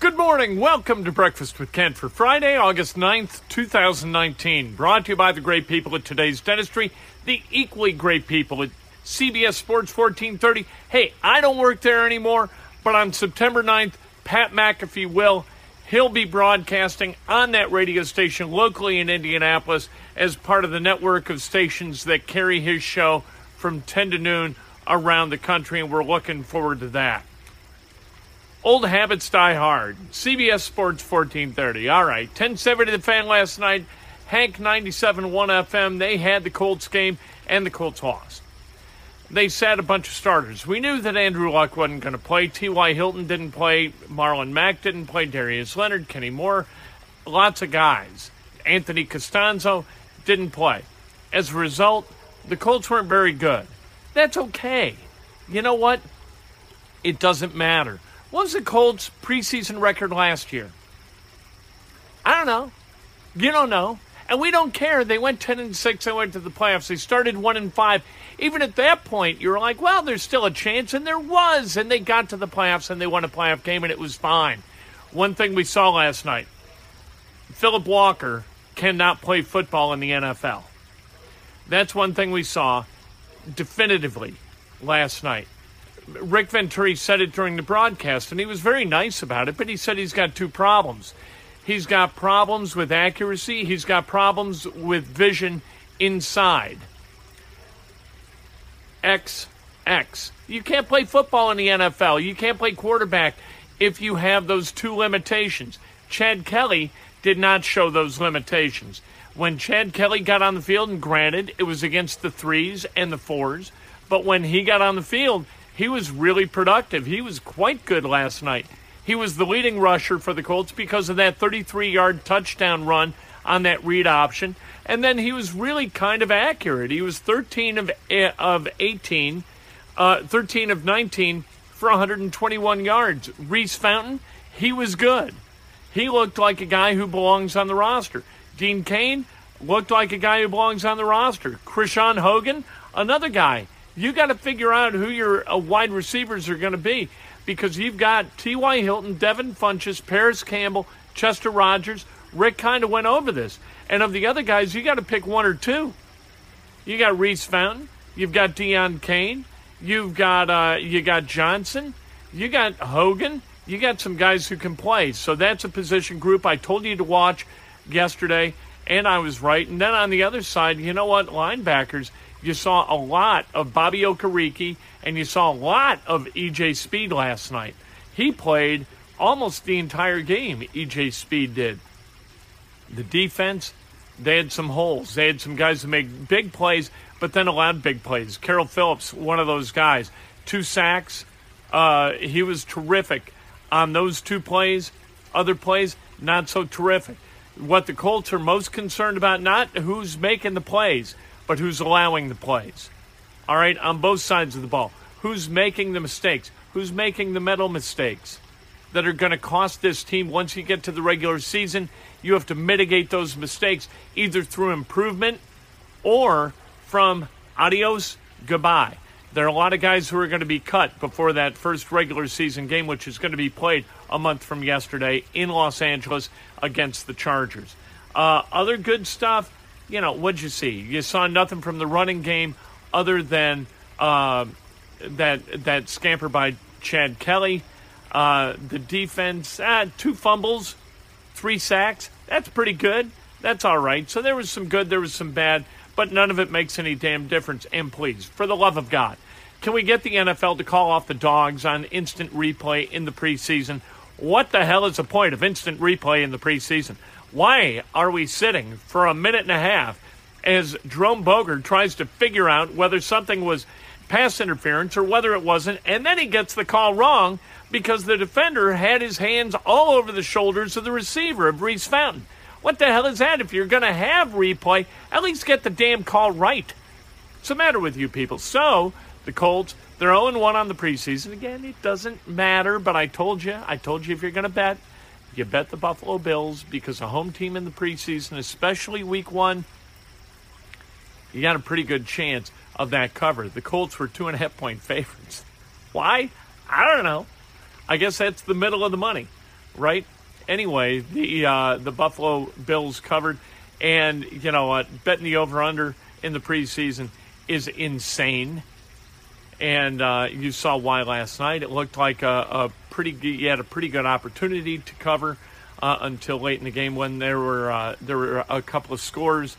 Good morning. Welcome to Breakfast with Kent for Friday, August 9th, 2019. Brought to you by the great people at today's dentistry, the equally great people at CBS Sports 1430. Hey, I don't work there anymore, but on September 9th, Pat McAfee will. He'll be broadcasting on that radio station locally in Indianapolis as part of the network of stations that carry his show from 10 to noon around the country, and we're looking forward to that. Old habits die hard. CBS Sports 1430. All right. 1070 the fan last night. Hank 97 1 FM. They had the Colts game, and the Colts lost. They sat a bunch of starters. We knew that Andrew Luck wasn't going to play. T.Y. Hilton didn't play. Marlon Mack didn't play. Darius Leonard, Kenny Moore, lots of guys. Anthony Castonzo didn't play. As a result, the Colts weren't very good. That's okay. You know what? It doesn't matter. What was the Colts' preseason record last year? I don't know. You don't know. And we don't care. They went 10 and 6 and went to the playoffs. They started 1 and 5. Even at that point, you were like, well, there's still a chance. And there was. And they got to the playoffs and they won a playoff game and it was fine. One thing we saw last night Phillip Walker cannot play football in the NFL. That's one thing we saw definitively last night. Rick Venturi said it during the broadcast, and he was very nice about it, but he said he's got two problems. He's got problems with accuracy, he's got problems with vision inside. X, X. You can't play football in the NFL. You can't play quarterback if you have those two limitations. Chad Kelly did not show those limitations. When Chad Kelly got on the field, and granted, it was against the threes and the fours, but when he got on the field, he was really productive. He was quite good last night. He was the leading rusher for the Colts because of that 33 yard touchdown run on that read option. And then he was really kind of accurate. He was 13 of, of 18, uh, 13 of 19 for 121 yards. Reece Fountain, he was good. He looked like a guy who belongs on the roster. Deon Cain looked like a guy who belongs on the roster. Krishawn Hogan, another guy you got to figure out who your uh, wide receivers are going to be because you've got T.Y. Hilton, Devin Funchess, Parris Campbell, Chester Rogers. Rick kind of went over this. And of the other guys, you got to pick one or two. You got Reece Fountain. You've got Deon Cain. You've got uh, you got Johnson. You got Hogan. You got some guys who can play. So that's a position group I told you to watch yesterday, and I was right. And then on the other side, you know what? Linebackers you saw a lot of Bobby Okereke, and you saw a lot of EJ Speed last night. He played almost the entire game, EJ Speed did. The defense, they had some holes. They had some guys that make big plays, but then allowed big plays. Carroll Phillips, one of those guys. Two sacks. Uh, he was terrific on those two plays. Other plays, not so terrific. What the Colts are most concerned about, not who's making the plays, but who's allowing the plays. All right, on both sides of the ball. Who's making the mistakes? who's making the mental mistakes that are going to cost this team once you get to the regular season. You have to mitigate those mistakes either through improvement or from adios, goodbye. There are a lot of guys who are going to be cut before that first regular season game, which is going to be played a month from yesterday in Los Angeles against the Chargers. Uh, other good stuff, you know, what'd you see? You saw nothing from the running game other than uh, that that scamper by Chad Kelly. Uh, the defense, uh, two fumbles, three sacks. That's pretty good. That's all right. So there was some good, there was some bad but none of it makes any damn difference. And please, for the love of God, can we get the NFL to call off the dogs on instant replay in the preseason? What the hell is the point of instant replay in the preseason? Why are we sitting for a minute and a half as Jerome Boger tries to figure out whether something was pass interference or whether it wasn't, and then he gets the call wrong because the defender had his hands all over the shoulders of the receiver of Reece Fountain. What the hell is that? If you're going to have replay, at least get the damn call right. What's the matter with you people? So, the Colts, they're 0 1 on the preseason. Again, it doesn't matter, but I told you, I told you if you're going to bet, you bet the Buffalo Bills because a home team in the preseason, especially week one, you got a pretty good chance of that cover. The Colts were two and a half point favorites. Why? I don't know. I guess that's the middle of the money, right? anyway, the uh, the Buffalo Bills covered, and you know what, betting the over under in the preseason is insane. And uh, you saw why last night. It looked like a, a, pretty you had a pretty good opportunity to cover uh, until late in the game when there were uh, there were a couple of scores,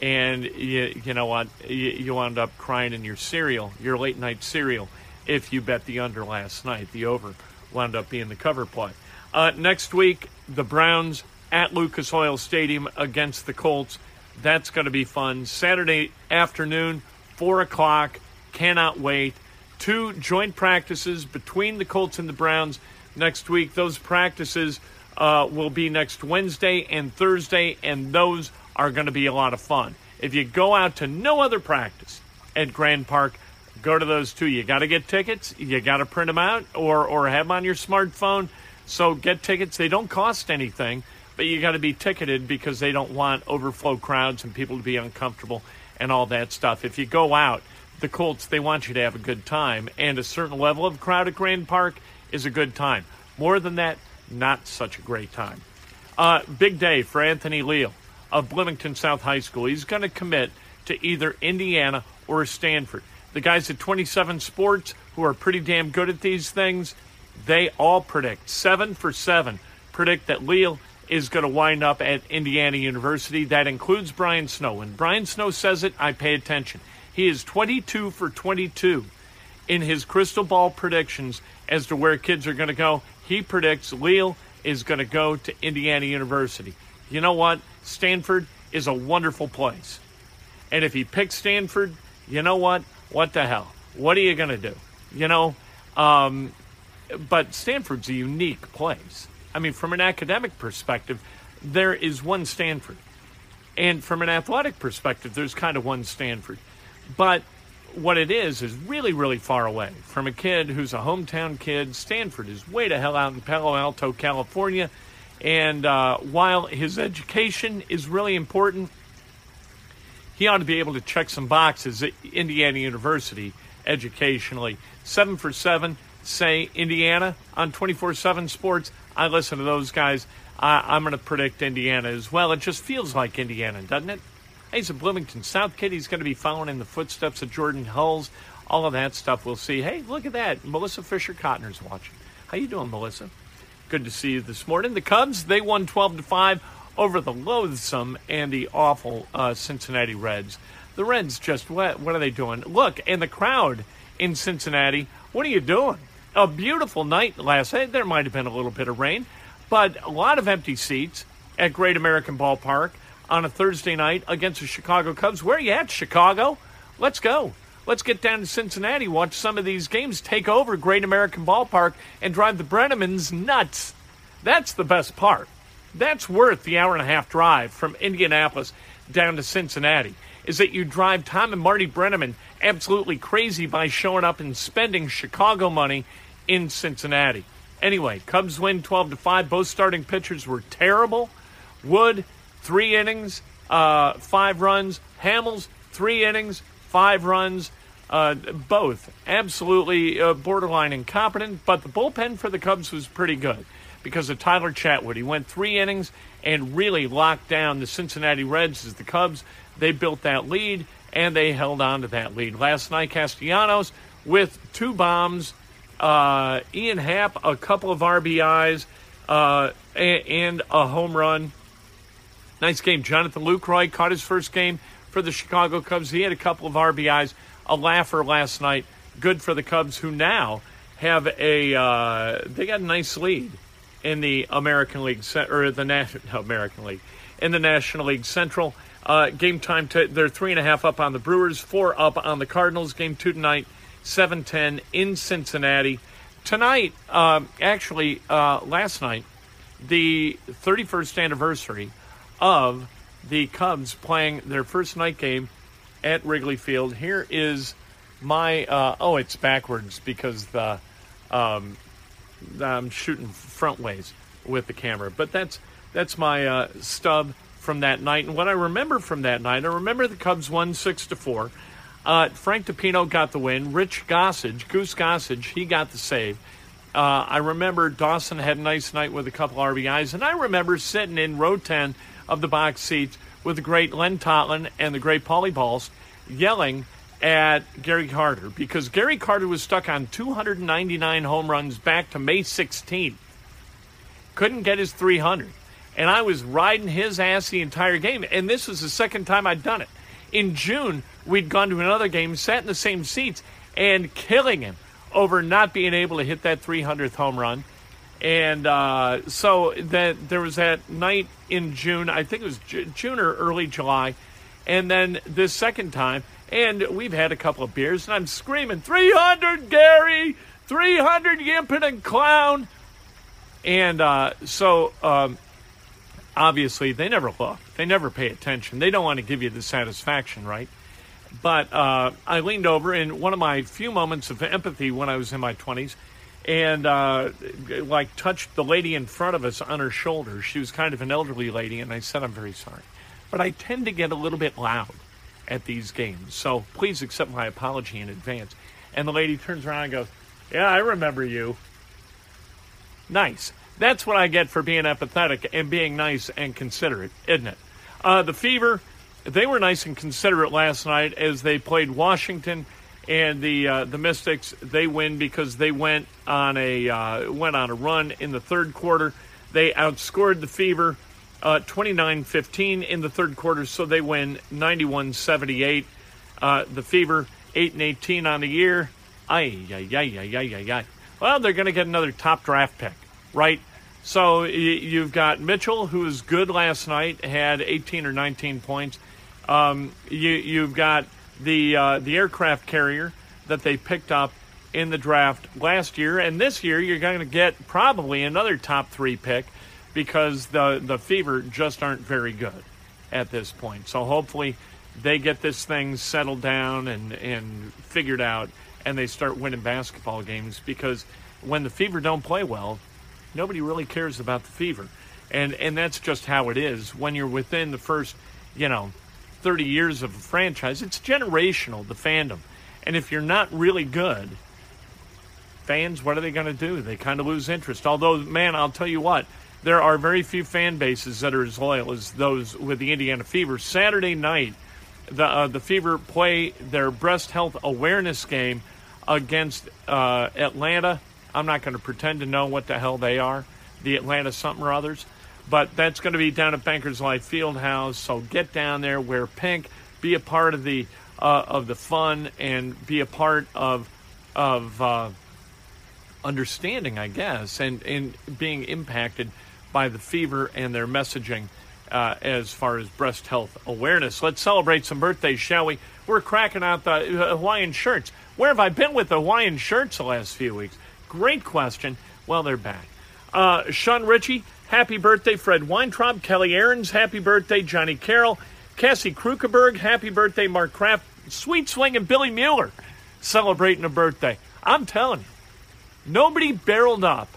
and you, you know what, you, you wound up crying in your cereal, your late night cereal, if you bet the under last night. The over wound up being the cover play. Uh, next week, the Browns at Lucas Oil Stadium against the Colts. That's going to be fun. Saturday afternoon, 4 o'clock. Cannot wait. Two joint practices between the Colts and the Browns next week. Those practices uh, will be next Wednesday and Thursday, and those are going to be a lot of fun. If you go out to no other practice at Grand Park, go to those two. You got to get tickets. You got to print them out or, or have them on your smartphone. So get tickets. They don't cost anything, but you got to be ticketed because they don't want overflow crowds and people to be uncomfortable and all that stuff. If you go out, the Colts, they want you to have a good time, and a certain level of crowd at Grand Park is a good time. More than that, not such a great time. Uh, big day for Anthony Leal of Bloomington South High School. He's going to commit to either Indiana or Stanford. The guys at 27 Sports, who are pretty damn good at these things, they all predict, seven for seven, predict that Leal is going to wind up at Indiana University. That includes Brian Snow. When Brian Snow says it, I pay attention. He is 22 for 22 in his crystal ball predictions as to where kids are going to go. He predicts Leal is going to go to Indiana University. You know what? Stanford is a wonderful place. And if he picks Stanford, you know what? What the hell? What are you going to do? You know, um, but Stanford's a unique place. I mean, from an academic perspective, there is one Stanford. And from an athletic perspective, there's kind of one Stanford. But what it is is really, really far away from a kid who's a hometown kid. Stanford is way to hell out in Palo Alto, California. And uh, while his education is really important, he ought to be able to check some boxes at Indiana University educationally. Seven for seven, say Indiana on 24 7 sports, I listen to those guys. I, am going to predict Indiana as well. It just feels like Indiana, doesn't it? He's a Bloomington South kid. He's going to be following in the footsteps of Jordan Hulls. All of that stuff we'll see. Hey, look at that. Melissa Fisher Cotner's watching. How you doing, Melissa? Good to see you this morning. The Cubs, they won 12 to 5 over the loathsome and the awful uh, Cincinnati Reds. The Reds just, what, what are they doing? Look, and the crowd in Cincinnati, what are you doing? a beautiful night last night. There might have been a little bit of rain, but a lot of empty seats at Great American Ballpark on a Thursday night against the Chicago Cubs. Where you at, Chicago? Let's go. Let's get down to Cincinnati, watch some of these games, take over Great American Ballpark, and drive the Brennamans nuts. That's the best part. That's worth the hour and a half drive from Indianapolis down to Cincinnati. Is that you drive Tom and Marty Brennaman absolutely crazy by showing up and spending Chicago money in Cincinnati. Anyway, Cubs win 12 to 5. Both starting pitchers were terrible. Wood, three innings, uh, five runs. Hamels, three innings, five runs. Uh, both absolutely uh, borderline incompetent, but the bullpen for the Cubs was pretty good because of Tyler Chatwood. He went three innings and really locked down the Cincinnati Reds as the Cubs. They built that lead and they held on to that lead. Last night, Castellanos with two bombs, uh, Ian Happ, a couple of RBIs, uh, and, and a home run. Nice game. Jonathan Lucroy caught his first game for the Chicago Cubs. He had a couple of RBIs, a laugher last night. Good for the Cubs, who now have a uh, they got a nice lead in the American League or the National American League in the National League Central. Uh, game time, t- they're three and a half up on the Brewers, four up on the Cardinals. Game two tonight, 7-10 in Cincinnati. Tonight, uh, actually, last night, the 31st anniversary of the Cubs playing their first night game at Wrigley Field. Here is my, uh, oh, it's backwards because the, um, I'm shooting front ways with the camera, but that's, that's my uh, stub from that night. And what I remember from that night, I remember the Cubs won six to four. Uh, Frank DiPino got the win. Rich Gossage, Goose Gossage, he got the save. Uh, I remember Dawson had a nice night with a couple RBIs, and I remember sitting in row 10 of the box seats with the great Len Totlin and the great Paulie Balls yelling at Gary Carter because Gary Carter was stuck on 299 home runs back to May 16th. Couldn't get his 300 and I was riding his ass the entire game. And this was the second time I'd done it. In June, we'd gone to another game, sat in the same seats, and killing him over not being able to hit that 300th home run. And uh, so that there was that night in June, I think it was June or early July, and then this second time, and we've had a couple of beers, and I'm screaming, 300, Gary! 300, you impudent clown! And uh, so um, obviously they never look, they never pay attention. They don't want to give you the satisfaction, right? But uh, I leaned over in one of my few moments of empathy when I was in my 20s and uh, like touched the lady in front of us on her shoulder. She was kind of an elderly lady, and I said, I'm very sorry. But I tend to get a little bit loud at these games, so please accept my apology in advance. And the lady turns around and goes, Yeah, I remember you. Nice. That's what I get for being empathetic and being nice and considerate, isn't it? Uh, the Fever, they were nice and considerate last night as they played Washington and the uh, the Mystics. They win because they went on a uh, went on a run in the third quarter. They outscored the Fever 29-15 uh, in the third quarter, so they win 91-78. Uh, the Fever 8 and 18 on the year. Ay, ay, ay, ay. Well, they're going to get another top draft pick, right? So you've got Mitchell, who was good last night, had 18 or 19 points. Um, you, have got the uh, the aircraft carrier that they picked up in the draft last year, and this year you're going to get probably another top three pick because the the Fever just aren't very good at this point. So hopefully they get this thing settled down and and figured out, and they start winning basketball games because when the Fever don't play well, nobody really cares about the fever. And and that's just how it is when you're within the first, you know, 30 years of a franchise. It's generational, the fandom. And if you're not really good, fans, what are they going to do? They kind of lose interest. Although, man, I'll tell you what, there are very few fan bases that are as loyal as those with the Indiana Fever. Saturday night, the uh, the Fever play their breast health awareness game against uh, Atlanta I'm not going to pretend to know what the hell they are, the Atlanta something or others. But that's going to be down at Bankers Life Fieldhouse. So get down there, wear pink, be a part of the uh, of the fun, and be a part of of uh, understanding, I guess, and and being impacted by the fever and their messaging. Uh, as far as breast health awareness. Let's celebrate some birthdays, shall we? We're cracking out the uh, Hawaiian shirts. Where have I been with the Hawaiian shirts the last few weeks? Great question. Well, they're back. Uh, Sean Ritchie, happy birthday. Fred Weintraub, Kelly Aarons, happy birthday. Johnny Carroll, Cassie Krukeberg, happy birthday. Mark Kraft, Sweet Swing, and Billy Mueller celebrating a birthday. I'm telling you, Nobody barreled up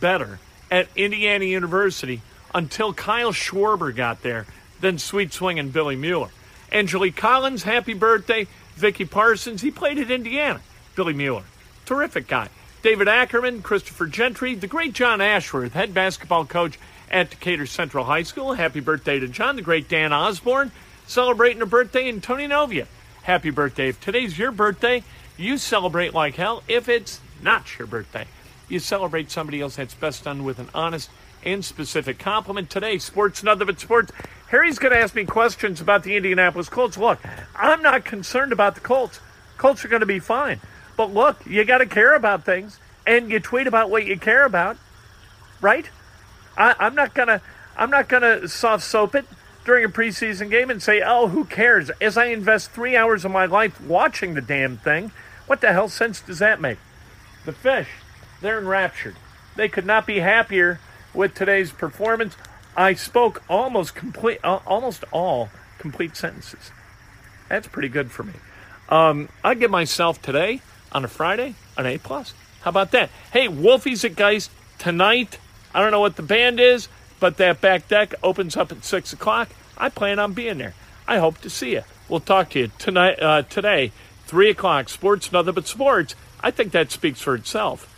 better at Indiana University until Kyle Schwarber got there than Sweet Swing and Billy Mueller. Angelique Collins, happy birthday. Vicky Parsons, he played at Indiana. Billy Mueller, terrific guy. David Ackerman, Christopher Gentry, the great John Ashworth, head basketball coach at Decatur Central High School. Happy birthday to John, the great Dan Osborne, celebrating a birthday, and Tony Novia. Happy birthday. If today's your birthday, you celebrate like hell. If it's not your birthday, you celebrate somebody else that's best done with an honest and specific compliment. Today, Sports Nothing But Sports. Harry's going to ask me questions about the Indianapolis Colts. Look, I'm not concerned about the Colts. Colts are going to be fine. But look, you got to care about things, and you tweet about what you care about, right? I, I'm not gonna, I'm not gonna soft soap it during a preseason game and say, "Oh, who cares?" As I invest three hours of my life watching the damn thing, what the hell sense does that make? The fish, they're enraptured. They could not be happier with today's performance. I spoke almost complete, uh, almost all complete sentences. That's pretty good for me. Um, I give myself today on a Friday an A plus. How about that? Hey, Wolfies at Geist tonight. I don't know what the band is, but that back deck opens up at six o'clock. I plan on being there. I hope to see you. We'll talk to you tonight. Uh, today, three o'clock. Sports, nothing but sports. I think that speaks for itself.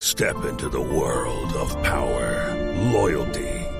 Step into the world of power, loyalty,